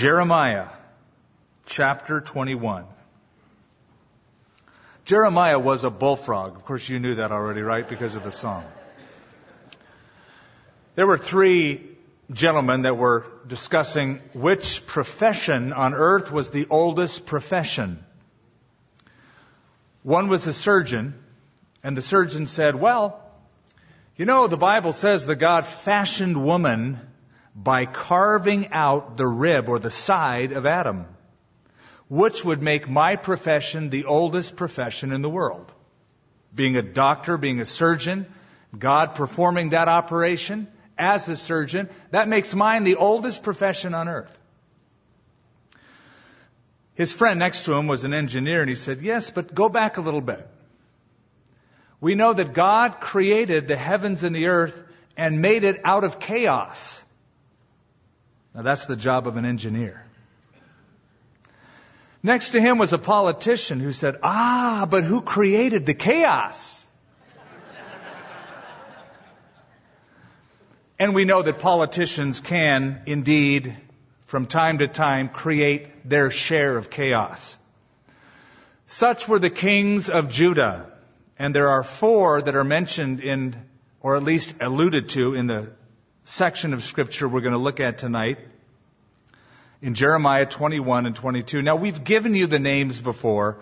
Jeremiah chapter 21. Jeremiah was a bullfrog. Of course, you knew that already, right? Because of the song. There were three gentlemen that were discussing which profession on earth was the oldest profession. One was a surgeon, and the surgeon said, Well, you know, the Bible says that God fashioned woman by carving out the rib or the side of Adam, which would make my profession the oldest profession in the world. Being a doctor, being a surgeon, God performing that operation as a surgeon, that makes mine the oldest profession on earth. His friend next to him was an engineer, and he said, Yes, but go back a little bit. We know that God created the heavens and the earth and made it out of chaos. Now, that's the job of an engineer. Next to him was a politician who said, Ah, but who created the chaos? and we know that politicians can indeed, from time to time, create their share of chaos. Such were the kings of Judah. And there are four that are mentioned in, or at least alluded to in the section of scripture we're going to look at tonight in Jeremiah 21 and 22. Now we've given you the names before,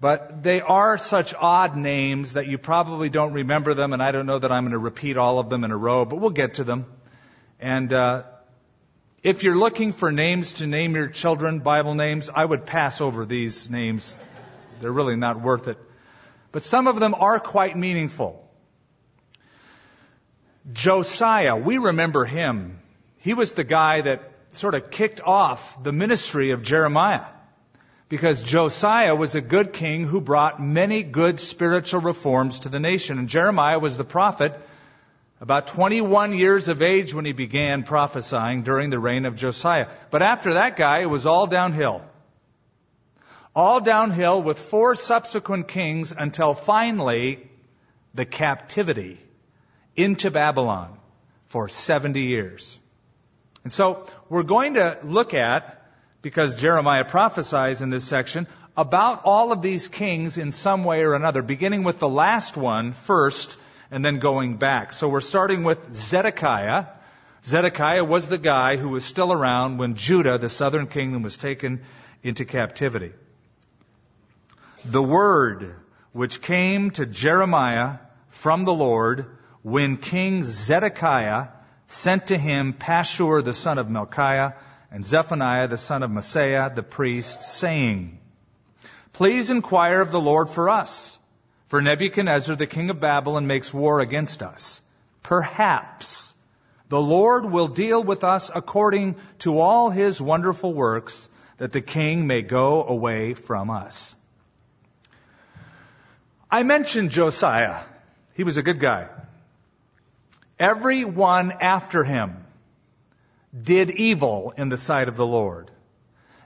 but they are such odd names that you probably don't remember them, and I don't know that I'm going to repeat all of them in a row, but we'll get to them. And uh, if you're looking for names to name your children, Bible names, I would pass over these names. They're really not worth it. But some of them are quite meaningful. Josiah, we remember him. He was the guy that sort of kicked off the ministry of Jeremiah. Because Josiah was a good king who brought many good spiritual reforms to the nation. And Jeremiah was the prophet about 21 years of age when he began prophesying during the reign of Josiah. But after that guy, it was all downhill all downhill with four subsequent kings until finally the captivity into Babylon for 70 years. And so we're going to look at, because Jeremiah prophesies in this section, about all of these kings in some way or another, beginning with the last one first and then going back. So we're starting with Zedekiah. Zedekiah was the guy who was still around when Judah, the southern kingdom, was taken into captivity the word which came to Jeremiah from the Lord when King Zedekiah sent to him Pashur the son of Malchiah and Zephaniah the son of Maaseiah the priest, saying, Please inquire of the Lord for us, for Nebuchadnezzar the king of Babylon makes war against us. Perhaps the Lord will deal with us according to all his wonderful works, that the king may go away from us. I mentioned Josiah. He was a good guy. Everyone after him did evil in the sight of the Lord.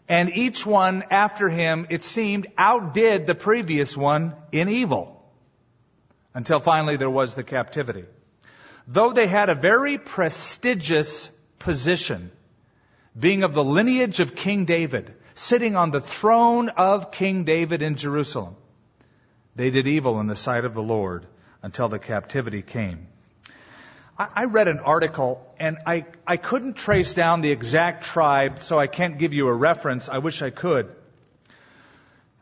And each one after him, it seemed, outdid the previous one in evil. Until finally there was the captivity. Though they had a very prestigious position, being of the lineage of King David, sitting on the throne of King David in Jerusalem, they did evil in the sight of the Lord until the captivity came. I read an article and I, I couldn't trace down the exact tribe, so I can't give you a reference. I wish I could.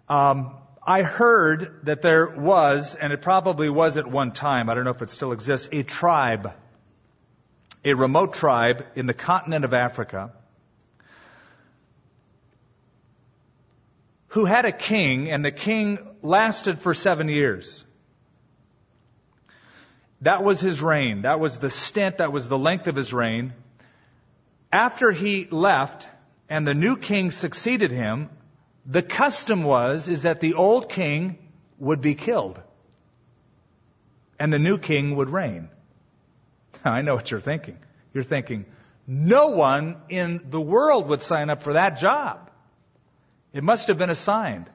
Um, I heard that there was, and it probably was at one time, I don't know if it still exists, a tribe, a remote tribe in the continent of Africa who had a king, and the king lasted for seven years. That was his reign. That was the stint, that was the length of his reign. After he left and the new king succeeded him, the custom was is that the old king would be killed and the new king would reign. I know what you're thinking. You're thinking, no one in the world would sign up for that job. It must have been assigned.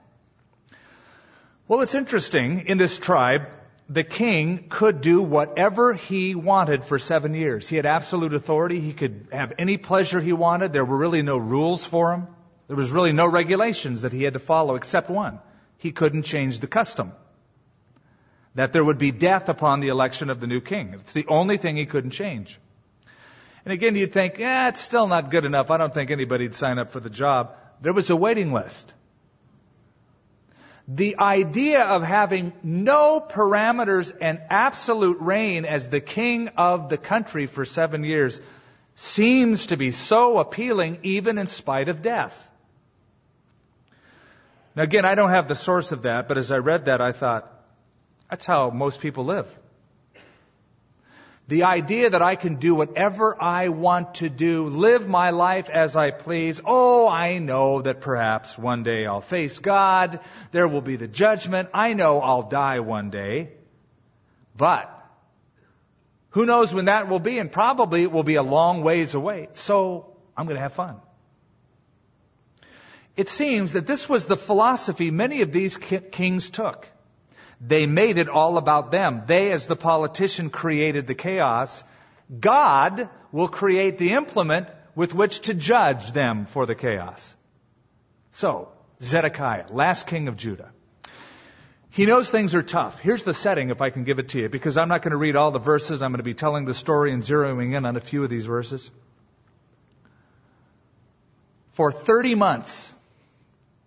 Well, it's interesting in this tribe, the king could do whatever he wanted for seven years. He had absolute authority. He could have any pleasure he wanted. There were really no rules for him. There was really no regulations that he had to follow except one. He couldn't change the custom. That there would be death upon the election of the new king. It's the only thing he couldn't change. And again, you'd think, yeah, it's still not good enough. I don't think anybody'd sign up for the job. There was a waiting list. The idea of having no parameters and absolute reign as the king of the country for seven years seems to be so appealing even in spite of death. Now again, I don't have the source of that, but as I read that, I thought, that's how most people live. The idea that I can do whatever I want to do, live my life as I please. Oh, I know that perhaps one day I'll face God. There will be the judgment. I know I'll die one day. But who knows when that will be? And probably it will be a long ways away. So I'm going to have fun. It seems that this was the philosophy many of these kings took. They made it all about them. They, as the politician, created the chaos. God will create the implement with which to judge them for the chaos. So, Zedekiah, last king of Judah. He knows things are tough. Here's the setting, if I can give it to you, because I'm not going to read all the verses. I'm going to be telling the story and zeroing in on a few of these verses. For 30 months,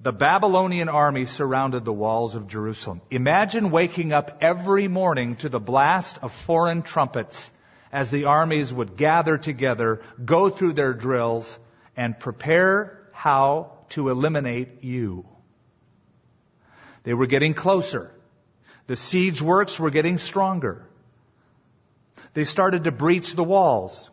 the Babylonian army surrounded the walls of Jerusalem. Imagine waking up every morning to the blast of foreign trumpets as the armies would gather together, go through their drills, and prepare how to eliminate you. They were getting closer. The siege works were getting stronger. They started to breach the walls.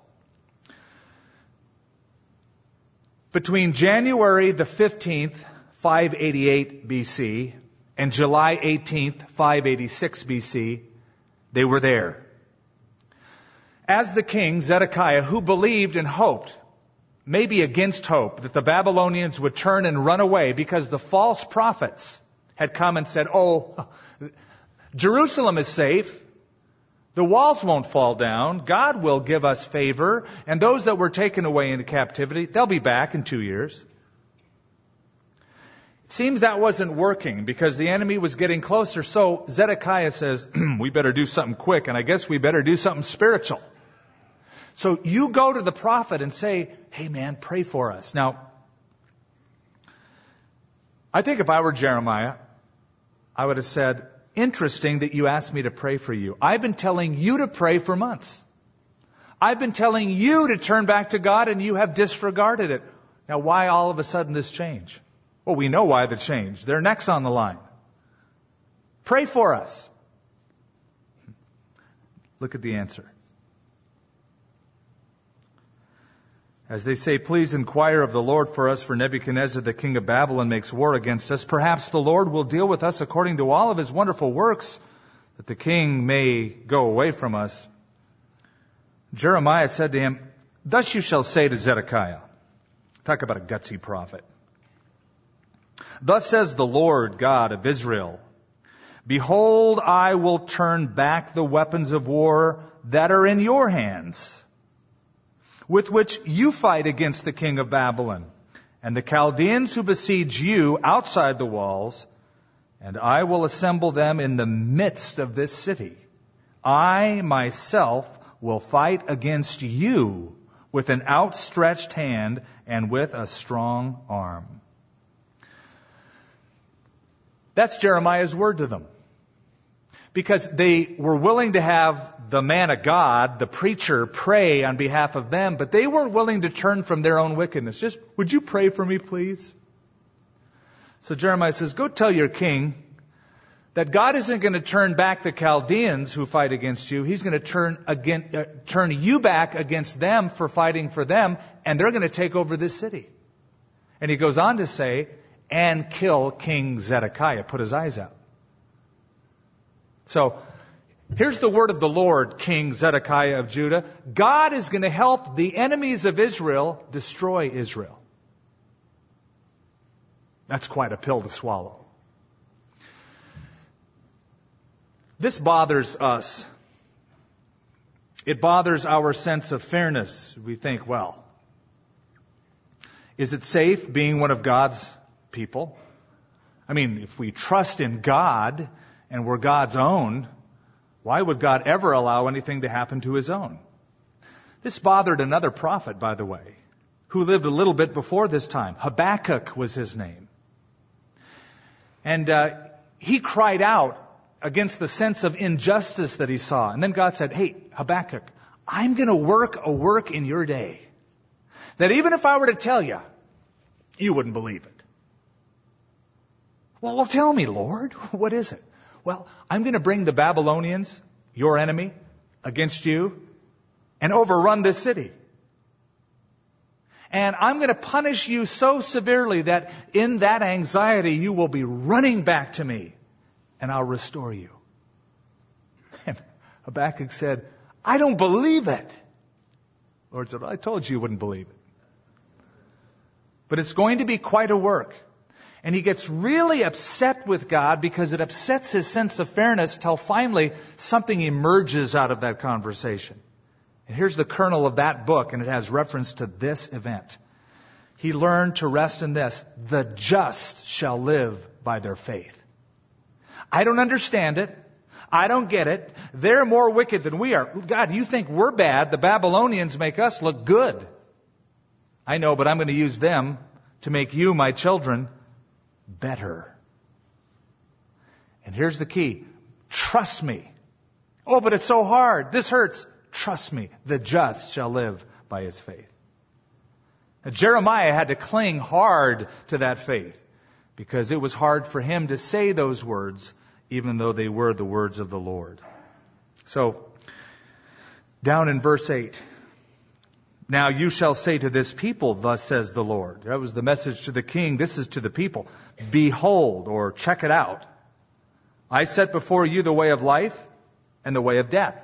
Between January the 15th 588 BC and July 18th, 586 BC, they were there. As the king, Zedekiah, who believed and hoped, maybe against hope, that the Babylonians would turn and run away because the false prophets had come and said, Oh, Jerusalem is safe. The walls won't fall down. God will give us favor. And those that were taken away into captivity, they'll be back in two years. Seems that wasn't working because the enemy was getting closer. So Zedekiah says, we better do something quick and I guess we better do something spiritual. So you go to the prophet and say, hey man, pray for us. Now, I think if I were Jeremiah, I would have said, interesting that you asked me to pray for you. I've been telling you to pray for months. I've been telling you to turn back to God and you have disregarded it. Now why all of a sudden this change? Well, we know why the change. Their neck's on the line. Pray for us. Look at the answer. As they say, please inquire of the Lord for us, for Nebuchadnezzar, the king of Babylon, makes war against us. Perhaps the Lord will deal with us according to all of his wonderful works, that the king may go away from us. Jeremiah said to him, Thus you shall say to Zedekiah. Talk about a gutsy prophet. Thus says the Lord God of Israel, Behold, I will turn back the weapons of war that are in your hands, with which you fight against the king of Babylon, and the Chaldeans who besiege you outside the walls, and I will assemble them in the midst of this city. I myself will fight against you with an outstretched hand and with a strong arm. That's Jeremiah's word to them. Because they were willing to have the man of God, the preacher, pray on behalf of them, but they weren't willing to turn from their own wickedness. Just, would you pray for me, please? So Jeremiah says, go tell your king that God isn't going to turn back the Chaldeans who fight against you. He's going to turn again, uh, turn you back against them for fighting for them, and they're going to take over this city. And he goes on to say, and kill King Zedekiah, put his eyes out. So, here's the word of the Lord, King Zedekiah of Judah. God is going to help the enemies of Israel destroy Israel. That's quite a pill to swallow. This bothers us. It bothers our sense of fairness. We think, well, is it safe being one of God's people? I mean, if we trust in God and we're God's own, why would God ever allow anything to happen to his own? This bothered another prophet, by the way, who lived a little bit before this time. Habakkuk was his name. And uh, he cried out against the sense of injustice that he saw. And then God said, Hey, Habakkuk, I'm going to work a work in your day that even if I were to tell you, you wouldn't believe it. Well, well, tell me, Lord, what is it? Well, I'm going to bring the Babylonians, your enemy, against you and overrun this city. And I'm going to punish you so severely that in that anxiety you will be running back to me and I'll restore you. And Habakkuk said, I don't believe it. Lord said, I told you you wouldn't believe it. But it's going to be quite a work. And he gets really upset with God because it upsets his sense of fairness till finally something emerges out of that conversation. And here's the kernel of that book, and it has reference to this event. He learned to rest in this. The just shall live by their faith. I don't understand it. I don't get it. They're more wicked than we are. God, you think we're bad. The Babylonians make us look good. I know, but I'm going to use them to make you, my children, better. And here's the key. Trust me. Oh, but it's so hard. This hurts. Trust me, the just shall live by his faith. Now, Jeremiah had to cling hard to that faith because it was hard for him to say those words, even though they were the words of the Lord. So, down in verse 8. Now you shall say to this people, thus says the Lord. That was the message to the king. This is to the people. Behold, or check it out. I set before you the way of life and the way of death.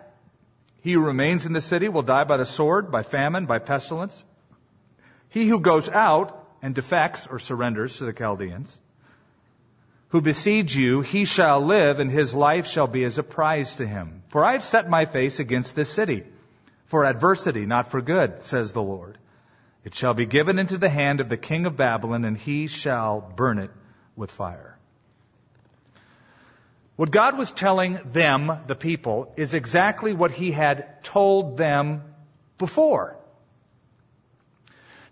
He who remains in the city will die by the sword, by famine, by pestilence. He who goes out and defects or surrenders to the Chaldeans, who besiege you, he shall live, and his life shall be as a prize to him. For I have set my face against this city, for adversity, not for good, says the Lord. It shall be given into the hand of the king of Babylon, and he shall burn it with fire. What God was telling them, the people, is exactly what He had told them before.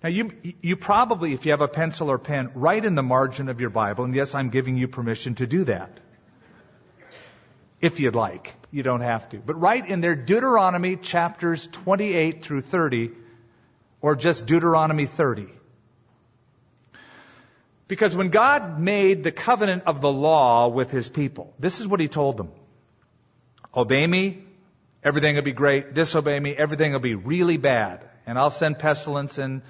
Now, you, you probably, if you have a pencil or pen, write in the margin of your Bible, and yes, I'm giving you permission to do that. If you'd like. You don't have to. But write in there Deuteronomy chapters 28 through 30, or just Deuteronomy 30. Because when God made the covenant of the law with his people, this is what he told them. Obey me, everything will be great. Disobey me, everything will be really bad. And I'll send pestilence and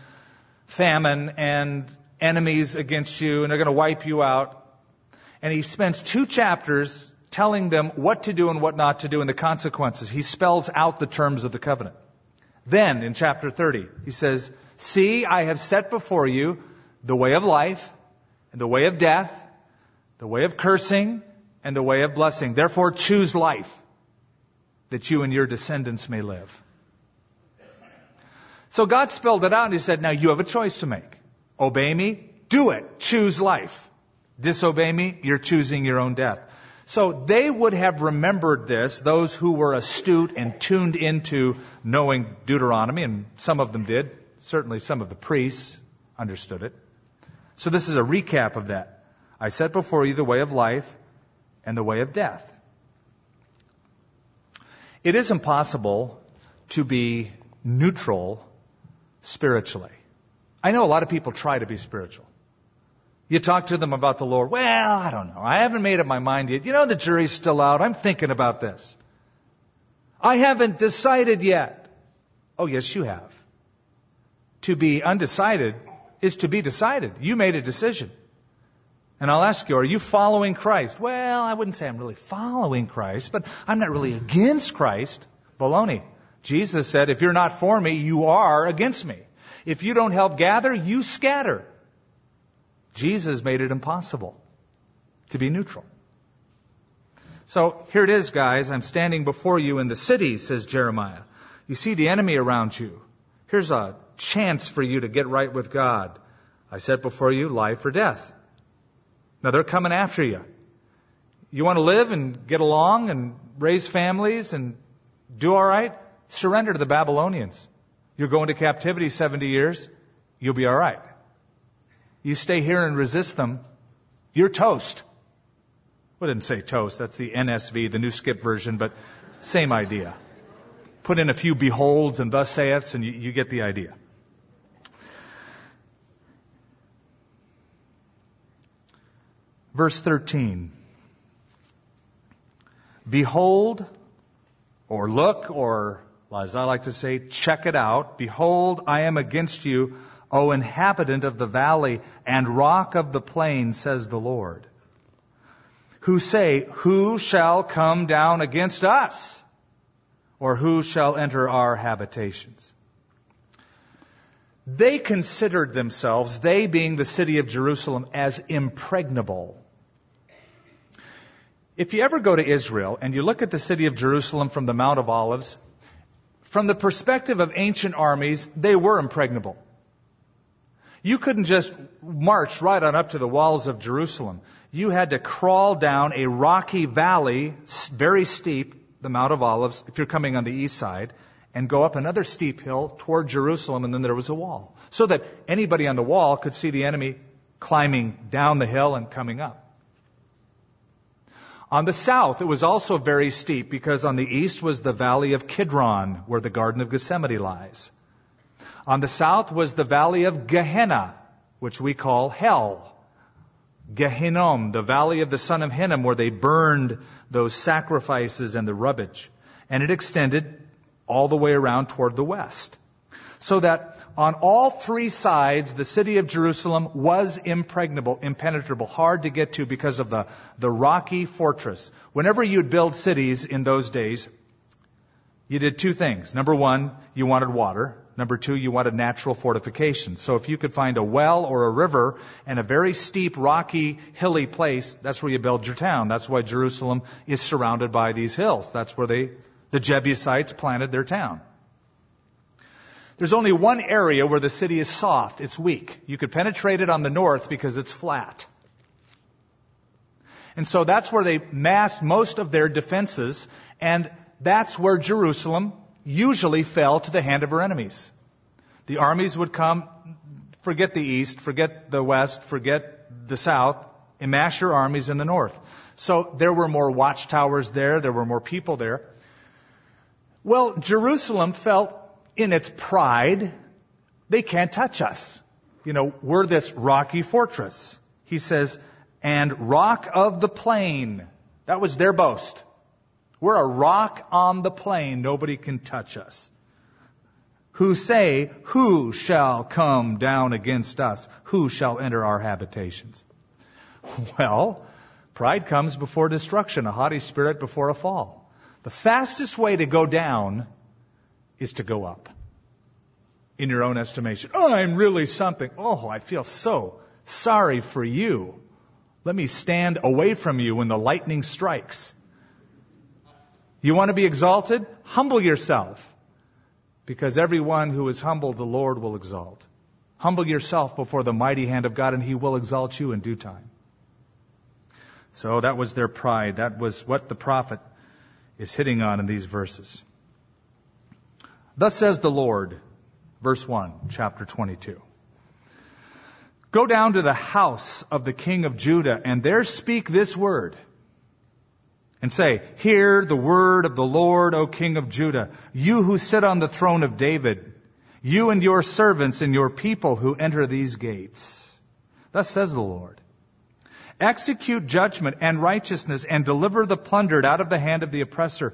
famine and enemies against you, and they're going to wipe you out. And he spends two chapters telling them what to do and what not to do and the consequences. He spells out the terms of the covenant. Then, in chapter 30, he says, See, I have set before you the way of life and the way of death, the way of cursing, and the way of blessing. Therefore, choose life that you and your descendants may live. So God spelled it out and He said, now you have a choice to make. Obey me, do it. Choose life. Disobey me, you're choosing your own death. So they would have remembered this, those who were astute and tuned into knowing Deuteronomy, and some of them did. Certainly some of the priests understood it. So this is a recap of that. I set before you the way of life and the way of death. It is impossible to be neutral spiritually. I know a lot of people try to be spiritual. You talk to them about the Lord. Well, I don't know. I haven't made up my mind yet. You know, the jury's still out. I'm thinking about this. I haven't decided yet. Oh, yes, you have. To be undecided is to be decided. You made a decision. And I'll ask you, are you following Christ? Well, I wouldn't say I'm really following Christ, but I'm not really against Christ. Baloney. Jesus said, if you're not for me, you are against me. If you don't help gather, you scatter. Jesus made it impossible to be neutral. So here it is, guys. I'm standing before you in the city, says Jeremiah. You see the enemy around you. Here's a chance for you to get right with God. I set before you life or death. Now they're coming after you. You want to live and get along and raise families and do all right? Surrender to the Babylonians. You're going to captivity 70 years. You'll be all right. You stay here and resist them. You're toast. Well, I didn't say toast. That's the NSV, the New Skip version, but same idea. Put in a few beholds and thus saiths, and you, you get the idea. Verse 13. Behold, or look, or as I like to say, check it out. Behold, I am against you, O inhabitant of the valley and rock of the plain, says the Lord who say, Who shall come down against us? Or who shall enter our habitations? They considered themselves, they being the city of Jerusalem, as impregnable. If you ever go to Israel and you look at the city of Jerusalem from the Mount of Olives, from the perspective of ancient armies, they were impregnable. You couldn't just march right on up to the walls of Jerusalem you had to crawl down a rocky valley, very steep, the Mount of Olives, if you're coming on the east side, and go up another steep hill toward Jerusalem, and then there was a wall. So that anybody on the wall could see the enemy climbing down the hill and coming up. On the south, it was also very steep because on the east was the valley of Kidron, where the Garden of Gethsemane lies. On the south was the valley of Gehenna, which we call hell. Gehinnom, the valley of the son of Hinnom, where they burned those sacrifices and the rubbish. And it extended all the way around toward the west. So that on all three sides, the city of Jerusalem was impregnable, impenetrable, hard to get to because of the, the rocky fortress. Whenever you'd build cities in those days, you did two things. Number one, you wanted water. Number two, you wanted natural fortification. So if you could find a well or a river and a very steep, rocky, hilly place, that's where you build your town. That's why Jerusalem is surrounded by these hills. That's where they, the Jebusites planted their town. There's only one area where the city is soft. It's weak. You could penetrate it on the north because it's flat. And so that's where they massed most of their defenses, and that's where Jerusalem usually fell to the hand of her enemies. The armies would come, forget the east, forget the west, forget the south, amass your armies in the north. So there were more watchtowers there, there were more people there. Well, Jerusalem felt in its pride, they can't touch us. You know, we're this rocky fortress. He says, and rock of the plain. That was their boast. We're a rock on the plain. Nobody can touch us. Who say, Who shall come down against us? Who shall enter our habitations? Well, pride comes before destruction, a haughty spirit before a fall. The fastest way to go down is to go up. In your own estimation. Oh, I'm really something. Oh, I feel so sorry for you. Let me stand away from you when the lightning strikes. You want to be exalted? Humble yourself. Because everyone who is humbled, the Lord will exalt. Humble yourself before the mighty hand of God, and He will exalt you in due time. So that was their pride. That was what the prophet is hitting on in these verses. Thus says the Lord, verse 1, chapter 22. Go down to the house of the king of Judah, and there speak this word and say, Hear the word of the Lord, O King of Judah, you who sit on the throne of David, you and your servants and your people who enter these gates. Thus says the Lord. Execute judgment and righteousness and deliver the plundered out of the hand of the oppressor.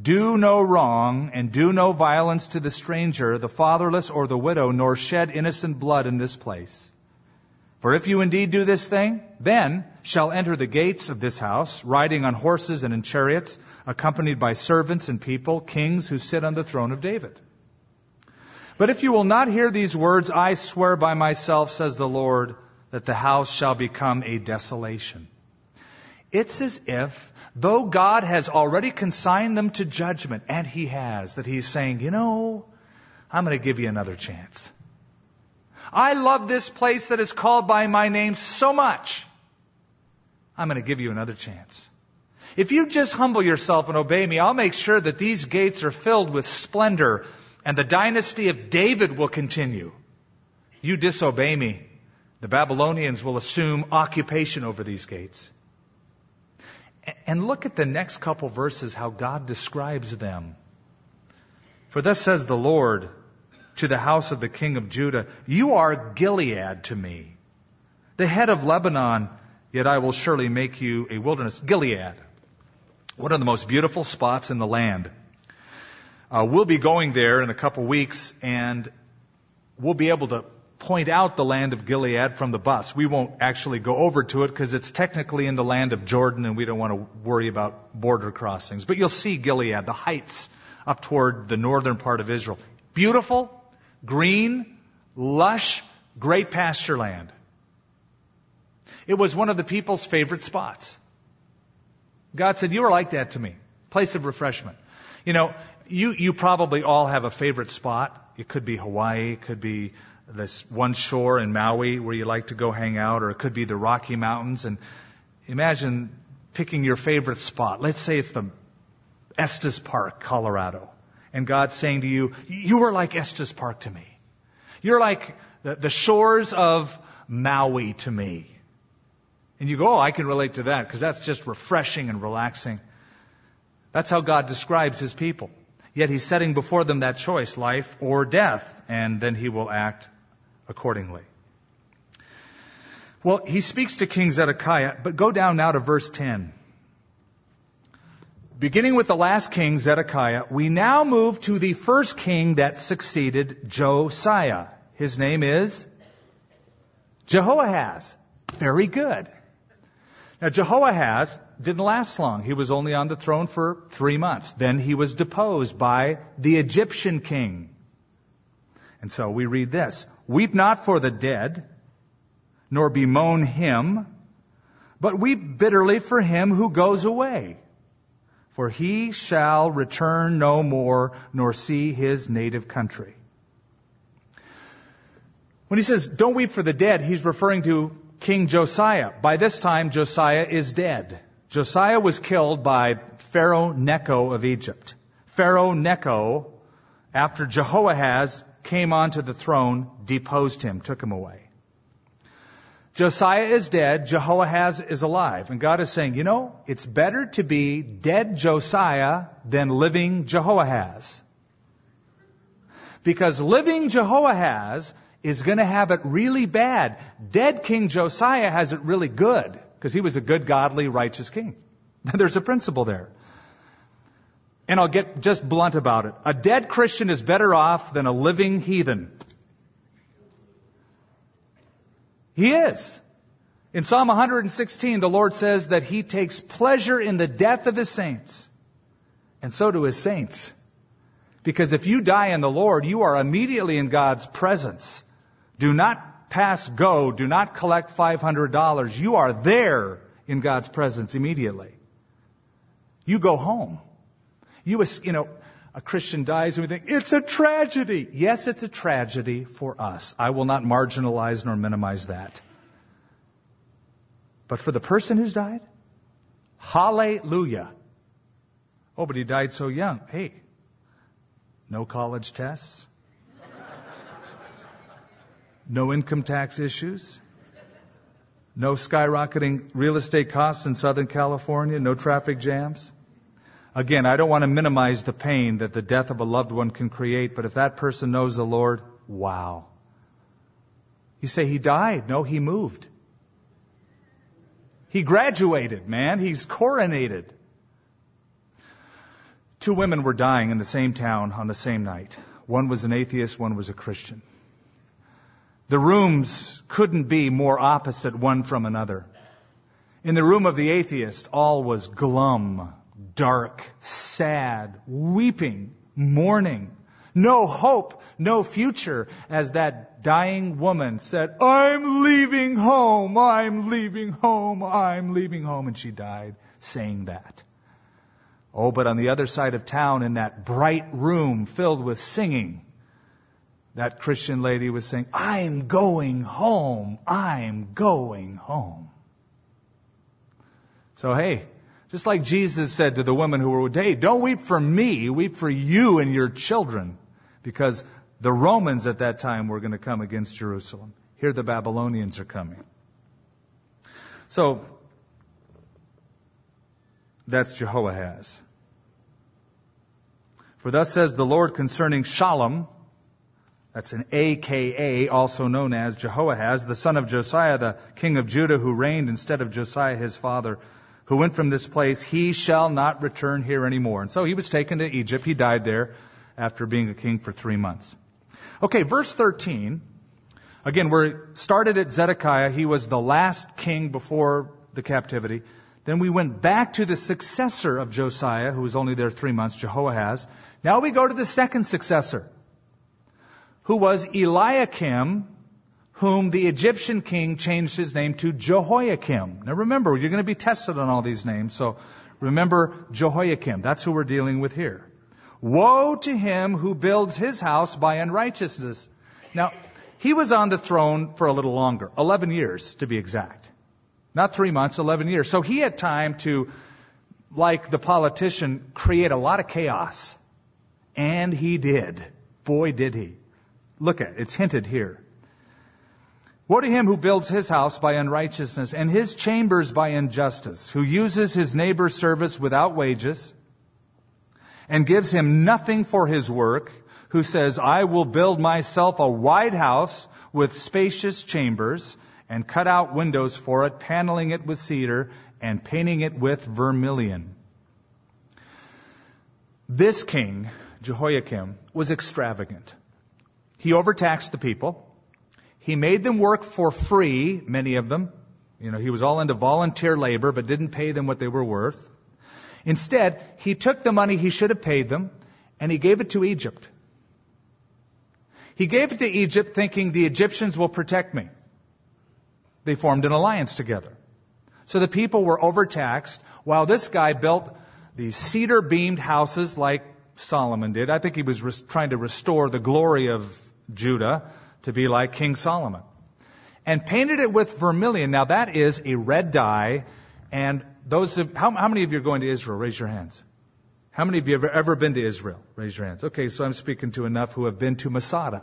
Do no wrong and do no violence to the stranger, the fatherless, or the widow, nor shed innocent blood in this place. For if you indeed do this thing, then shall enter the gates of this house, riding on horses and in chariots, accompanied by servants and people, kings who sit on the throne of David. But if you will not hear these words, I swear by myself, says the Lord, that the house shall become a desolation. It's as if, though God has already consigned them to judgment, and He has, that He's saying, you know, I'm going to give you another chance. I love this place that is called by my name so much. I'm going to give you another chance. If you just humble yourself and obey me, I'll make sure that these gates are filled with splendor and the dynasty of David will continue. You disobey me, the Babylonians will assume occupation over these gates. And look at the next couple verses, how God describes them. For thus says the Lord to the house of the king of Judah, You are Gilead to me, the head of Lebanon, yet I will surely make you a wilderness. Gilead, one of the most beautiful spots in the land. Uh, we'll be going there in a couple weeks, and we'll be able to point out the land of Gilead from the bus. We won't actually go over to it because it's technically in the land of Jordan and we don't want to worry about border crossings. But you'll see Gilead, the heights up toward the northern part of Israel. Beautiful, green, lush, great pasture land. It was one of the people's favorite spots. God said, You are like that to me. Place of refreshment. You know, you, you probably all have a favorite spot. It could be Hawaii, it could be this one shore in Maui where you like to go hang out, or it could be the Rocky Mountains. And imagine picking your favorite spot. Let's say it's the Estes Park, Colorado. And God's saying to you, you are like Estes Park to me. You're like the, the shores of Maui to me. And you go, oh, I can relate to that because that's just refreshing and relaxing. That's how God describes his people. Yet he's setting before them that choice, life or death, and then he will act accordingly. Well, he speaks to King Zedekiah, but go down now to verse 10. Beginning with the last king, Zedekiah, we now move to the first king that succeeded Josiah. His name is Jehoahaz. Very good. Now, Jehoahaz didn't last long. He was only on the throne for three months. Then he was deposed by the Egyptian king. And so we read this Weep not for the dead, nor bemoan him, but weep bitterly for him who goes away. For he shall return no more, nor see his native country. When he says, don't weep for the dead, he's referring to King Josiah. By this time, Josiah is dead. Josiah was killed by Pharaoh Necho of Egypt. Pharaoh Necho, after Jehoahaz came onto the throne, deposed him, took him away. Josiah is dead, Jehoahaz is alive. And God is saying, you know, it's better to be dead Josiah than living Jehoahaz. Because living Jehoahaz is going to have it really bad. Dead King Josiah has it really good because he was a good, godly, righteous king. There's a principle there. And I'll get just blunt about it. A dead Christian is better off than a living heathen. He is. In Psalm 116, the Lord says that He takes pleasure in the death of His saints. And so do His saints. Because if you die in the Lord, you are immediately in God's presence. Do not pass go. Do not collect $500. You are there in God's presence immediately. You go home. You, you know, a Christian dies and we think, it's a tragedy. Yes, it's a tragedy for us. I will not marginalize nor minimize that. But for the person who's died, hallelujah. Oh, but he died so young. Hey, no college tests, no income tax issues, no skyrocketing real estate costs in Southern California, no traffic jams. Again, I don't want to minimize the pain that the death of a loved one can create, but if that person knows the Lord, wow. You say he died. No, he moved. He graduated, man. He's coronated. Two women were dying in the same town on the same night. One was an atheist, one was a Christian. The rooms couldn't be more opposite one from another. In the room of the atheist, all was glum, dark, sad, weeping, mourning, No hope, no future, as that dying woman said, I'm leaving home, I'm leaving home, I'm leaving home, and she died saying that. Oh, but on the other side of town, in that bright room filled with singing, that Christian lady was saying, I'm going home, I'm going home. So hey, just like Jesus said to the women who were, with hey, don't weep for me, weep for you and your children because the Romans at that time were going to come against Jerusalem. Here the Babylonians are coming. So, that's Jehoahaz. For thus says the Lord concerning Shallum, that's an AKA, also known as Jehoahaz, the son of Josiah, the king of Judah, who reigned instead of Josiah his father, who went from this place, he shall not return here anymore. And so he was taken to Egypt. He died there after being a king for three months. Okay, verse 13. Again, we started at Zedekiah. He was the last king before the captivity. Then we went back to the successor of Josiah, who was only there three months, Jehoahaz. Now we go to the second successor, who was Eliakim, whom the Egyptian king changed his name to Jehoiakim. Now remember, you're going to be tested on all these names, so remember Jehoiakim. That's who we're dealing with here. Woe to him who builds his house by unrighteousness. Now, he was on the throne for a little longer, 11 years to be exact. Not three months, 11 years. So he had time to, like the politician, create a lot of chaos. And he did. Boy, did he. Look at it. It's hinted here. Woe to him who builds his house by unrighteousness and his chambers by injustice, who uses his neighbor's service without wages, and gives him nothing for his work, who says, I will build myself a wide house with spacious chambers and cut out windows for it, paneling it with cedar and painting it with vermilion. This king, Jehoiakim, was extravagant. He overtaxed the people. He made them work for free, many of them. You know, he was all into volunteer labor, but didn't pay them what they were worth. Instead, he took the money he should have paid them and he gave it to Egypt. He gave it to Egypt thinking the Egyptians will protect me. They formed an alliance together. So the people were overtaxed while this guy built these cedar beamed houses like Solomon did. I think he was res- trying to restore the glory of Judah to be like King Solomon. And painted it with vermilion. Now that is a red dye and those of, how, how many of you are going to Israel? Raise your hands. How many of you have ever been to Israel? Raise your hands. Okay, so I'm speaking to enough who have been to Masada.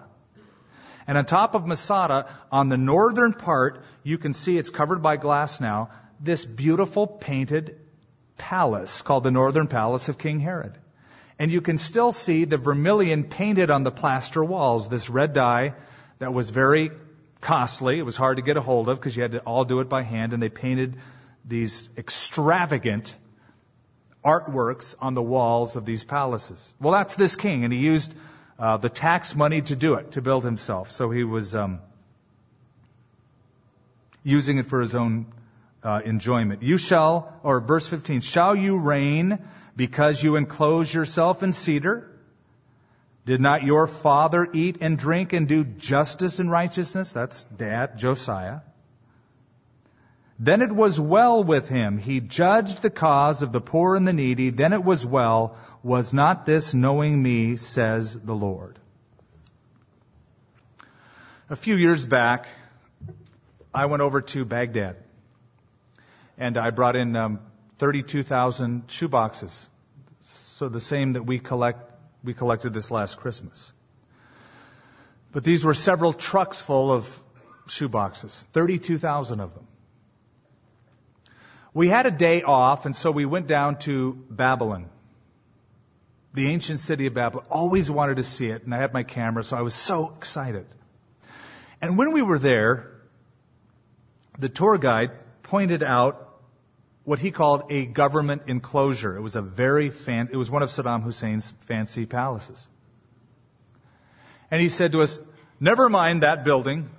And on top of Masada, on the northern part, you can see it's covered by glass now, this beautiful painted palace called the Northern Palace of King Herod. And you can still see the vermilion painted on the plaster walls, this red dye that was very costly. It was hard to get a hold of because you had to all do it by hand, and they painted these extravagant artworks on the walls of these palaces. Well, that's this king, and he used uh, the tax money to do it, to build himself. So he was um, using it for his own uh, enjoyment. You shall, or verse 15, shall you reign because you enclose yourself in cedar? Did not your father eat and drink and do justice and righteousness? That's dad, Josiah. Then it was well with him. He judged the cause of the poor and the needy. Then it was well. Was not this knowing me, says the Lord? A few years back, I went over to Baghdad and I brought in um, 32,000 shoeboxes. So the same that we collect, we collected this last Christmas. But these were several trucks full of shoeboxes, 32,000 of them. We had a day off, and so we went down to Babylon, the ancient city of Babylon. Always wanted to see it, and I had my camera, so I was so excited. And when we were there, the tour guide pointed out what he called a government enclosure. It was a very fan, it was one of Saddam Hussein's fancy palaces. And he said to us, never mind that building.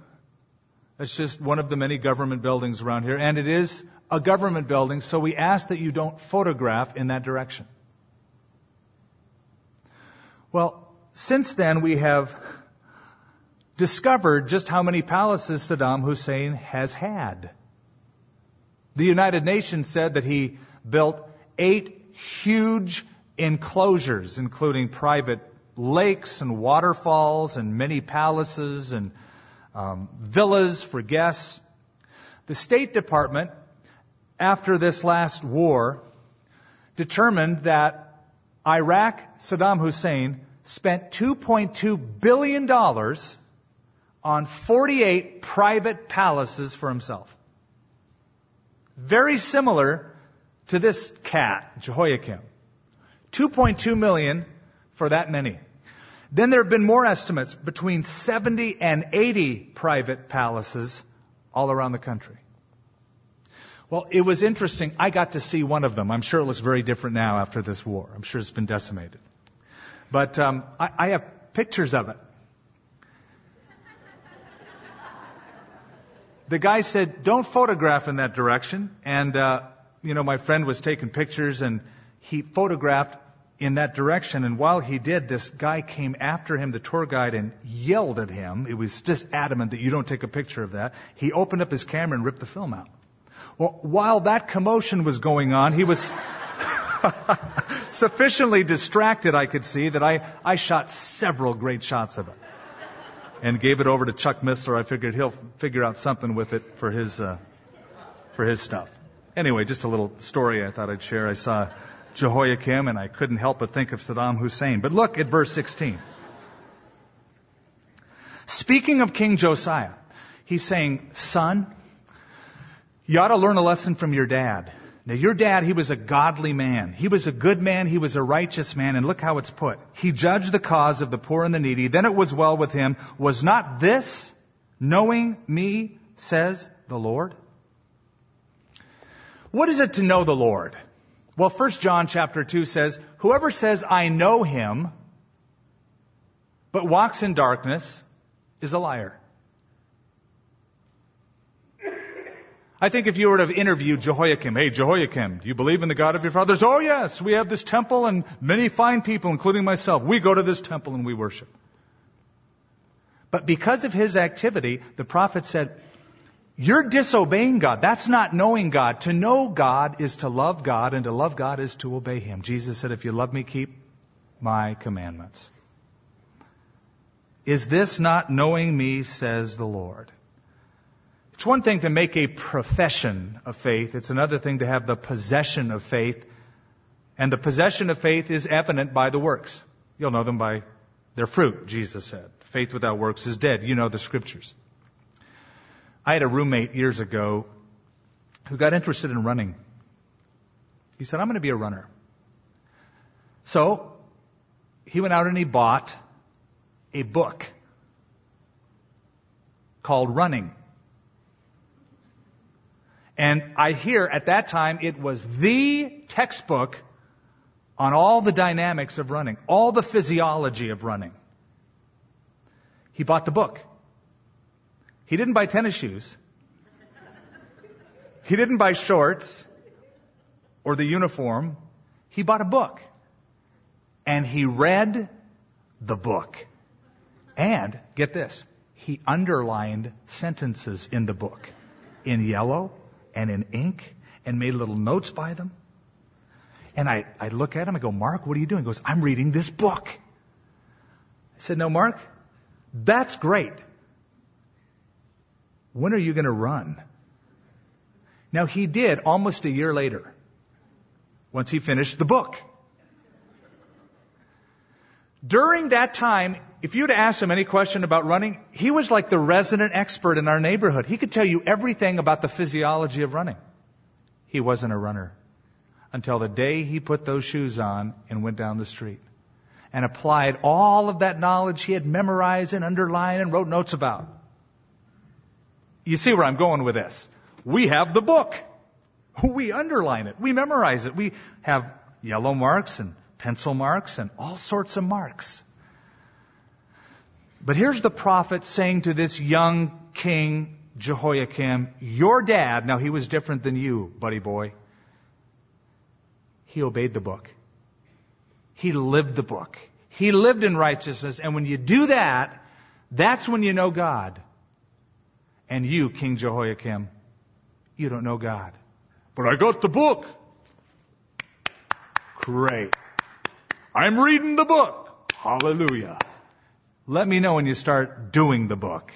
That's just one of the many government buildings around here. And it is a government building, so we ask that you don't photograph in that direction. Well, since then we have discovered just how many palaces Saddam Hussein has had. The United Nations said that he built eight huge enclosures, including private lakes and waterfalls and many palaces and um, villas for guests. The State Department, after this last war, determined that Iraq, Saddam Hussein, spent $2.2 billion on 48 private palaces for himself. Very similar to this cat, Jehoiakim. 2.2 million for that many. Then there have been more estimates between 70 and 80 private palaces all around the country. Well, it was interesting. I got to see one of them. I'm sure it looks very different now after this war. I'm sure it's been decimated. But um, I, I have pictures of it. The guy said, "Don't photograph in that direction." And uh, you know, my friend was taking pictures, and he photographed in that direction. And while he did, this guy came after him, the tour guide, and yelled at him. It was just adamant that you don't take a picture of that. He opened up his camera and ripped the film out. Well, while that commotion was going on, he was sufficiently distracted, I could see, that I, I shot several great shots of it. And gave it over to Chuck Missler. I figured he'll figure out something with it for his, uh, for his stuff. Anyway, just a little story I thought I'd share. I saw Jehoiakim and I couldn't help but think of Saddam Hussein. But look at verse 16. Speaking of King Josiah, he's saying, son, you ought to learn a lesson from your dad. Now, your dad, he was a godly man. He was a good man. He was a righteous man. And look how it's put. He judged the cause of the poor and the needy. Then it was well with him. Was not this knowing me, says the Lord? What is it to know the Lord? Well, 1 John chapter 2 says, whoever says, I know him, but walks in darkness, is a liar. I think if you were to have interviewed Jehoiakim, hey, Jehoiakim, do you believe in the God of your fathers? Oh, yes, we have this temple and many fine people, including myself. We go to this temple and we worship. But because of his activity, the prophet said, you're disobeying God. That's not knowing God. To know God is to love God, and to love God is to obey Him. Jesus said, if you love me, keep my commandments. Is this not knowing me, says the Lord? It's one thing to make a profession of faith. It's another thing to have the possession of faith. And the possession of faith is evident by the works. You'll know them by their fruit, Jesus said. Faith without works is dead. You know the scriptures. I had a roommate years ago who got interested in running. He said, I'm going to be a runner. So he went out and he bought a book called Running. And I hear at that time it was the textbook on all the dynamics of running, all the physiology of running. He bought the book. He didn't buy tennis shoes. He didn't buy shorts or the uniform. He bought a book. And he read the book. And, get this, he underlined sentences in the book in yellow and in ink and made little notes by them. And I, I look at him, I go, Mark, what are you doing? He goes, I'm reading this book. I said, no, Mark, that's great. When are you going to run? Now he did almost a year later, once he finished the book. During that time, if you'd asked him any question about running, he was like the resident expert in our neighborhood. He could tell you everything about the physiology of running. He wasn't a runner until the day he put those shoes on and went down the street and applied all of that knowledge he had memorized and underlined and wrote notes about. You see where I'm going with this. We have the book. We underline it. We memorize it. We have yellow marks and pencil marks and all sorts of marks. But here's the prophet saying to this young king, Jehoiakim, your dad, now he was different than you, buddy boy. He obeyed the book. He lived the book. He lived in righteousness. And when you do that, that's when you know God. And you, King Jehoiakim, you don't know God. But I got the book. Great. I'm reading the book. Hallelujah. Let me know when you start doing the book.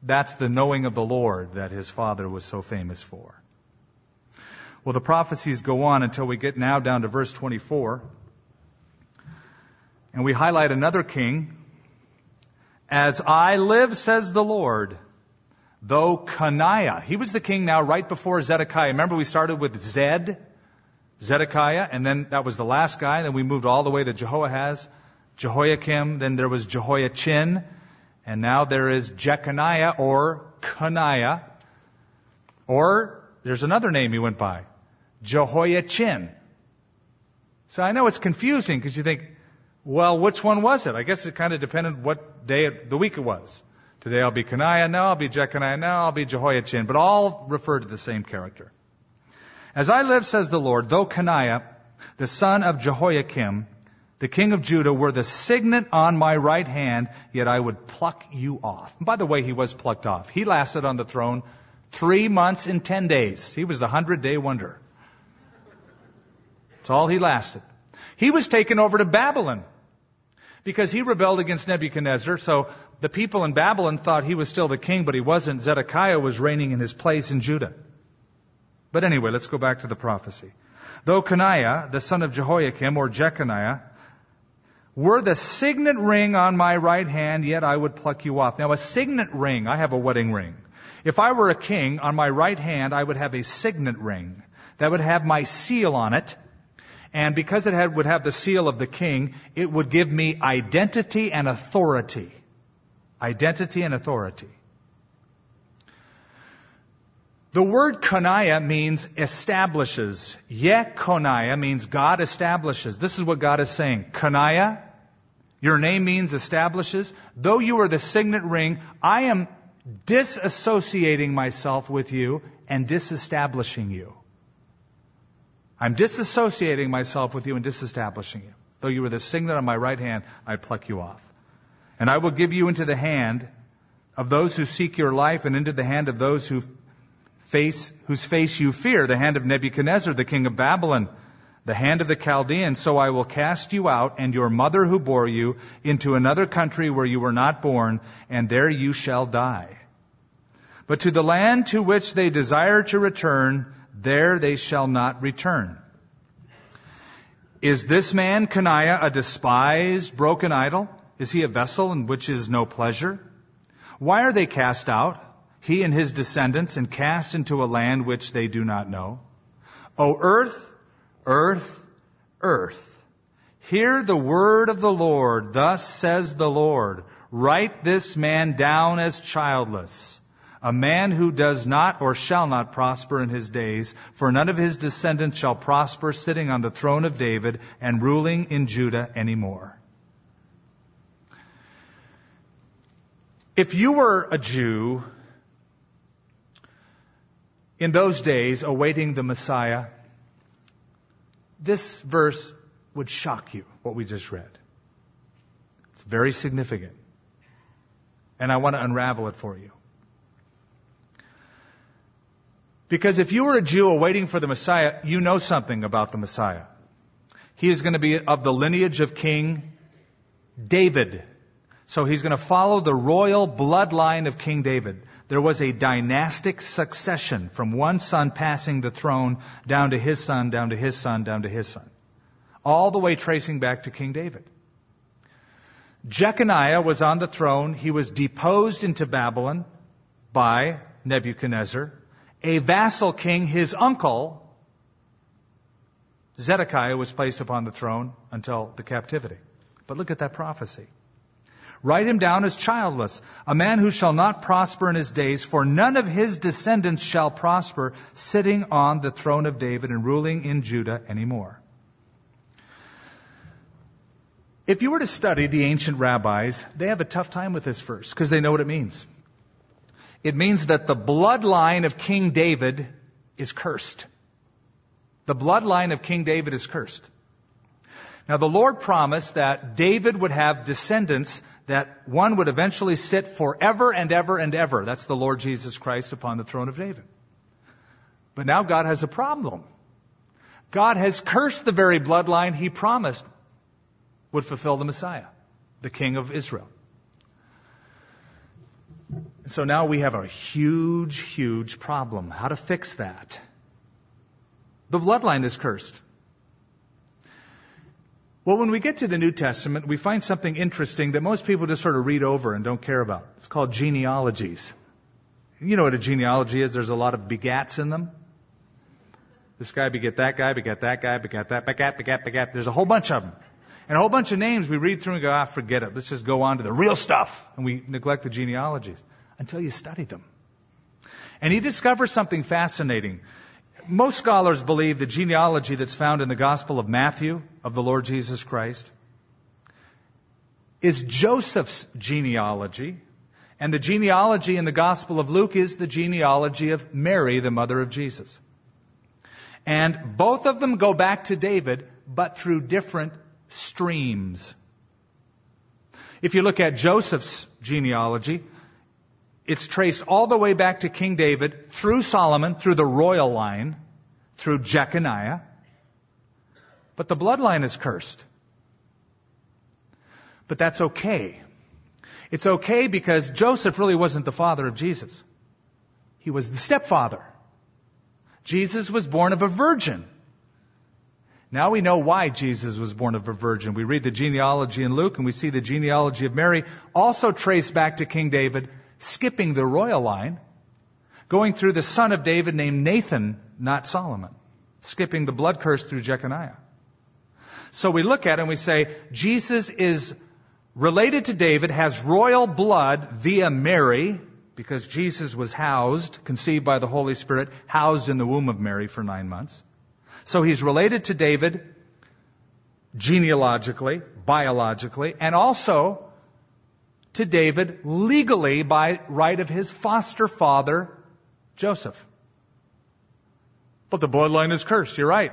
That's the knowing of the Lord that his father was so famous for. Well, the prophecies go on until we get now down to verse 24. And we highlight another king. As I live, says the Lord, though Coniah, he was the king now right before Zedekiah. Remember we started with Zed, Zedekiah, and then that was the last guy. and Then we moved all the way to Jehoahaz, Jehoiakim, then there was Jehoiachin, and now there is Jeconiah or Coniah, or there's another name he went by, Jehoiachin. So I know it's confusing because you think, well, which one was it? I guess it kind of depended what day of the week it was. Today I'll be Coniah, now I'll be Jeconiah, now I'll be Jehoiachin, but all refer to the same character. As I live, says the Lord, though Coniah, the son of Jehoiakim, the king of Judah, were the signet on my right hand, yet I would pluck you off. And by the way, he was plucked off. He lasted on the throne three months and ten days. He was the hundred day wonder. That's all he lasted. He was taken over to Babylon because he rebelled against Nebuchadnezzar. So the people in Babylon thought he was still the king, but he wasn't. Zedekiah was reigning in his place in Judah. But anyway, let's go back to the prophecy. Though Coniah, the son of Jehoiakim, or Jeconiah, were the signet ring on my right hand, yet I would pluck you off. Now, a signet ring, I have a wedding ring. If I were a king, on my right hand, I would have a signet ring that would have my seal on it. And because it had, would have the seal of the king, it would give me identity and authority. Identity and authority. The word Coniah means establishes. Yekoniah means God establishes. This is what God is saying. Coniah, your name means establishes. Though you are the signet ring, I am disassociating myself with you and disestablishing you. I'm disassociating myself with you and disestablishing you. Though you were the signet on my right hand, I pluck you off. And I will give you into the hand of those who seek your life and into the hand of those who face, whose face you fear, the hand of Nebuchadnezzar, the king of Babylon, the hand of the Chaldeans. So I will cast you out and your mother who bore you into another country where you were not born, and there you shall die. But to the land to which they desire to return, there they shall not return. Is this man, Coniah, a despised, broken idol? Is he a vessel in which is no pleasure? Why are they cast out, he and his descendants, and cast into a land which they do not know? O earth, earth, earth, hear the word of the Lord. Thus says the Lord, write this man down as childless a man who does not or shall not prosper in his days, for none of his descendants shall prosper sitting on the throne of David and ruling in Judah anymore. If you were a Jew in those days awaiting the Messiah, this verse would shock you, what we just read. It's very significant. And I want to unravel it for you. Because if you were a Jew awaiting for the Messiah, you know something about the Messiah. He is going to be of the lineage of King David. So he's going to follow the royal bloodline of King David. There was a dynastic succession from one son passing the throne down to his son, down to his son, down to his son. All the way tracing back to King David. Jeconiah was on the throne. He was deposed into Babylon by Nebuchadnezzar a vassal king, his uncle, Zedekiah, was placed upon the throne until the captivity. But look at that prophecy. Write him down as childless, a man who shall not prosper in his days, for none of his descendants shall prosper, sitting on the throne of David and ruling in Judah anymore. If you were to study the ancient rabbis, they have a tough time with this verse because they know what it means. It means that the bloodline of King David is cursed. The bloodline of King David is cursed. Now the Lord promised that David would have descendants that one would eventually sit forever and ever and ever. That's the Lord Jesus Christ upon the throne of David. But now God has a problem. God has cursed the very bloodline he promised would fulfill the Messiah, the King of Israel. So now we have a huge, huge problem. How to fix that? The bloodline is cursed. Well, when we get to the New Testament, we find something interesting that most people just sort of read over and don't care about. It's called genealogies. You know what a genealogy is? There's a lot of begats in them. This guy begat that guy, beget that guy, beget that, begat, begat, begat. There's a whole bunch of them. And a whole bunch of names we read through and go, ah, forget it. Let's just go on to the real stuff. And we neglect the genealogies until you study them. And he discovers something fascinating. Most scholars believe the genealogy that's found in the Gospel of Matthew of the Lord Jesus Christ is Joseph's genealogy, and the genealogy in the Gospel of Luke is the genealogy of Mary, the mother of Jesus. And both of them go back to David, but through different streams. If you look at Joseph's genealogy, it's traced all the way back to King David, through Solomon, through the royal line, through Jeconiah. But the bloodline is cursed. But that's okay. It's okay because Joseph really wasn't the father of Jesus. He was the stepfather. Jesus was born of a virgin. Now we know why Jesus was born of a virgin. We read the genealogy in Luke and we see the genealogy of Mary also traced back to King David, skipping the royal line, going through the son of David named Nathan, not Solomon, skipping the blood curse through Jeconiah. So we look at it and we say, Jesus is related to David, has royal blood via Mary, because Jesus was housed, conceived by the Holy Spirit, housed in the womb of Mary for nine months. So he's related to David genealogically, biologically, and also to David legally by right of his foster father, Joseph. But the bloodline is cursed, you're right.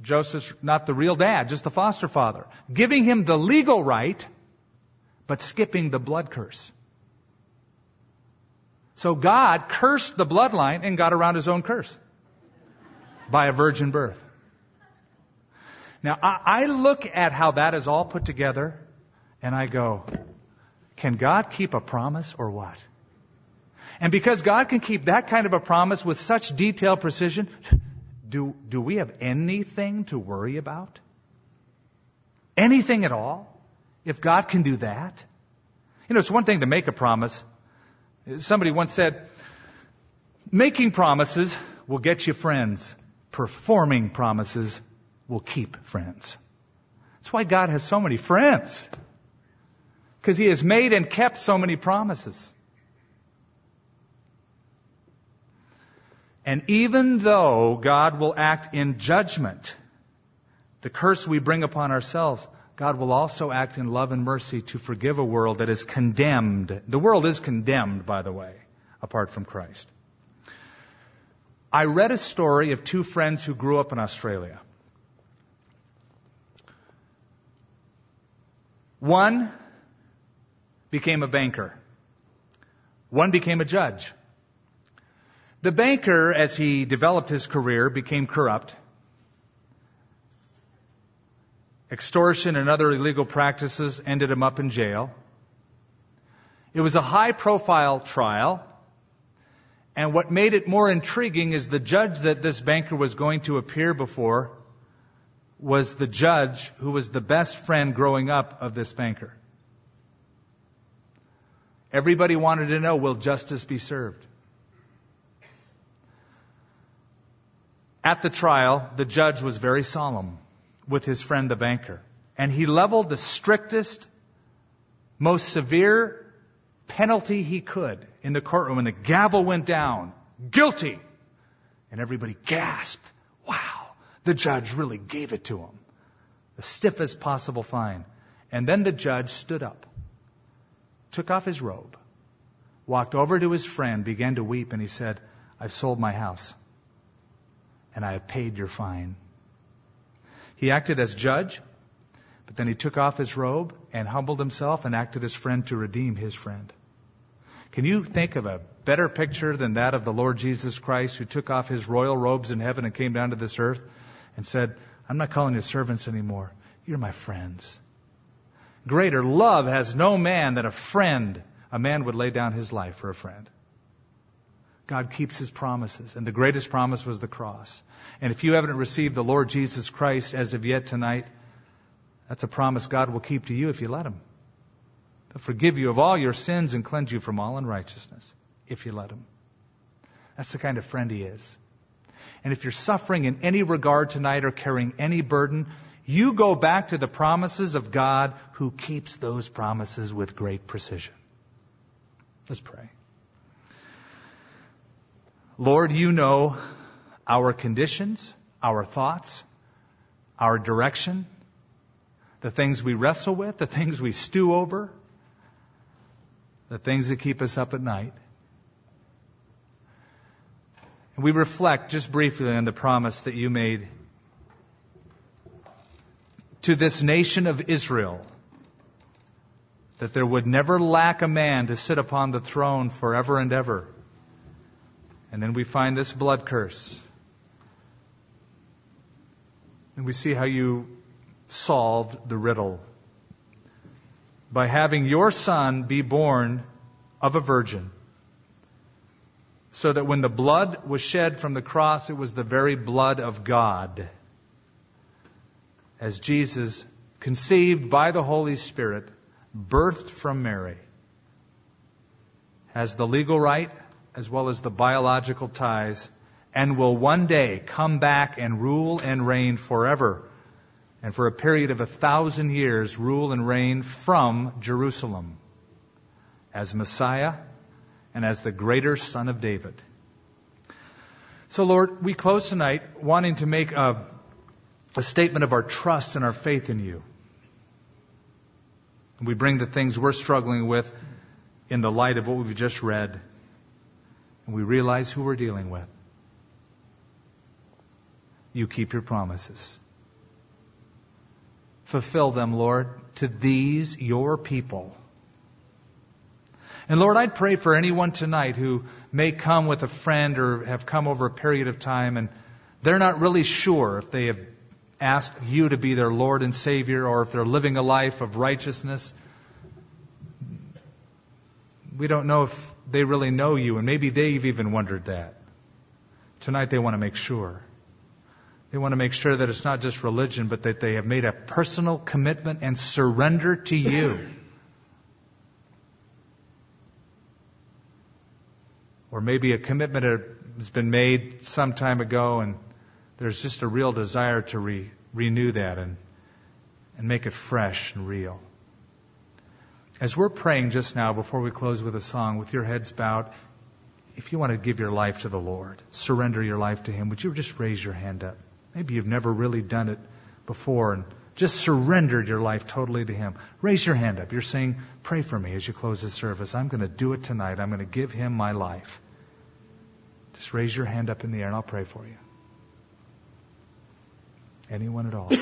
Joseph's not the real dad, just the foster father. Giving him the legal right, but skipping the blood curse. So God cursed the bloodline and got around his own curse by a virgin birth. Now, I, look at how that is all put together and I go, can God keep a promise or what? And because God can keep that kind of a promise with such detailed precision, do, do we have anything to worry about? Anything at all? If God can do that? You know, it's one thing to make a promise, Somebody once said, making promises will get you friends. Performing promises will keep friends. That's why God has so many friends. Because He has made and kept so many promises. And even though God will act in judgment, the curse we bring upon ourselves, God will also act in love and mercy to forgive a world that is condemned. The world is condemned, by the way, apart from Christ. I read a story of two friends who grew up in Australia. One became a banker. One became a judge. The banker, as he developed his career, became corrupt Extortion and other illegal practices ended him up in jail. It was a high profile trial. And what made it more intriguing is the judge that this banker was going to appear before was the judge who was the best friend growing up of this banker. Everybody wanted to know, will justice be served? At the trial, the judge was very solemn with his friend the banker. And he leveled the strictest, most severe penalty he could in the courtroom. And the gavel went down. Guilty. And everybody gasped. Wow. The judge really gave it to him. The stiffest possible fine. And then the judge stood up, took off his robe, walked over to his friend, began to weep, and he said, I've sold my house, and I have paid your fine. He acted as judge, But then he took off his robe and humbled himself and acted as friend to redeem his friend. Can you think of a better picture than that of the Lord Jesus Christ who took off his royal robes in heaven and came down to this earth and said, I'm not calling you servants anymore. You're my friends. Greater love has no man than a friend. A man would lay down his life for a friend. God keeps his promises, and the greatest promise was the cross. And if you haven't received the Lord Jesus Christ as of yet tonight, that's a promise God will keep to you if you let him. He'll forgive you of all your sins and cleanse you from all unrighteousness if you let him. That's the kind of friend he is. And if you're suffering in any regard tonight or carrying any burden, you go back to the promises of God who keeps those promises with great precision. Let's pray. Lord, you know our conditions, our thoughts, our direction, the things we wrestle with, the things we stew over, the things that keep us up at night. And we reflect just briefly on the promise that you made to this nation of Israel that there would never lack a man to sit upon the throne forever and ever. And then we find this blood curse. And we see how you solved the riddle by having your son be born of a virgin. So that when the blood was shed from the cross, it was the very blood of God. As Jesus, conceived by the Holy Spirit, birthed from Mary, has the legal right as well as the biological ties, and will one day come back and rule and reign forever and for a period of a thousand years rule and reign from Jerusalem as Messiah and as the greater Son of David. So, Lord, we close tonight wanting to make a, a statement of our trust and our faith in you. We bring the things we're struggling with in the light of what we've just read, and we realize who we're dealing with. You keep your promises. Fulfill them, Lord, to these your people. And Lord, I'd pray for anyone tonight who may come with a friend or have come over a period of time and they're not really sure if they have asked you to be their Lord and Savior or if they're living a life of righteousness. We don't know if they really know you, and maybe they've even wondered that. Tonight they want to make sure. They want to make sure that it's not just religion, but that they have made a personal commitment and surrender to you. Or maybe a commitment has been made some time ago and there's just a real desire to re- renew that and, and make it fresh and real. As we're praying just now, before we close with a song, with your heads bowed, if you want to give your life to the Lord, surrender your life to Him, would you just raise your hand up? Maybe you've never really done it before and just surrendered your life totally to Him. Raise your hand up. You're saying, Pray for me as you close the service. I'm going to do it tonight. I'm going to give Him my life. Just raise your hand up in the air and I'll pray for you. Anyone at all?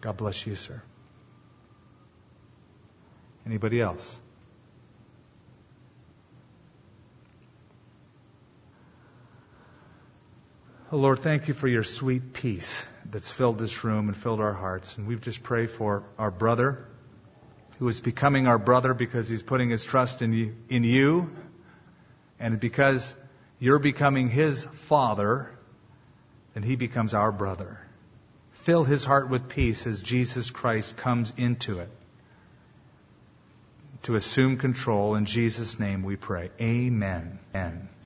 God bless you, sir. Anybody else? Oh, Lord, thank you for your sweet peace that's filled this room and filled our hearts. And we just pray for our brother who is becoming our brother because he's putting his trust in you, in you and because you're becoming his father, then he becomes our brother. Fill his heart with peace as Jesus Christ comes into it to assume control. In Jesus' name we pray. Amen. Amen.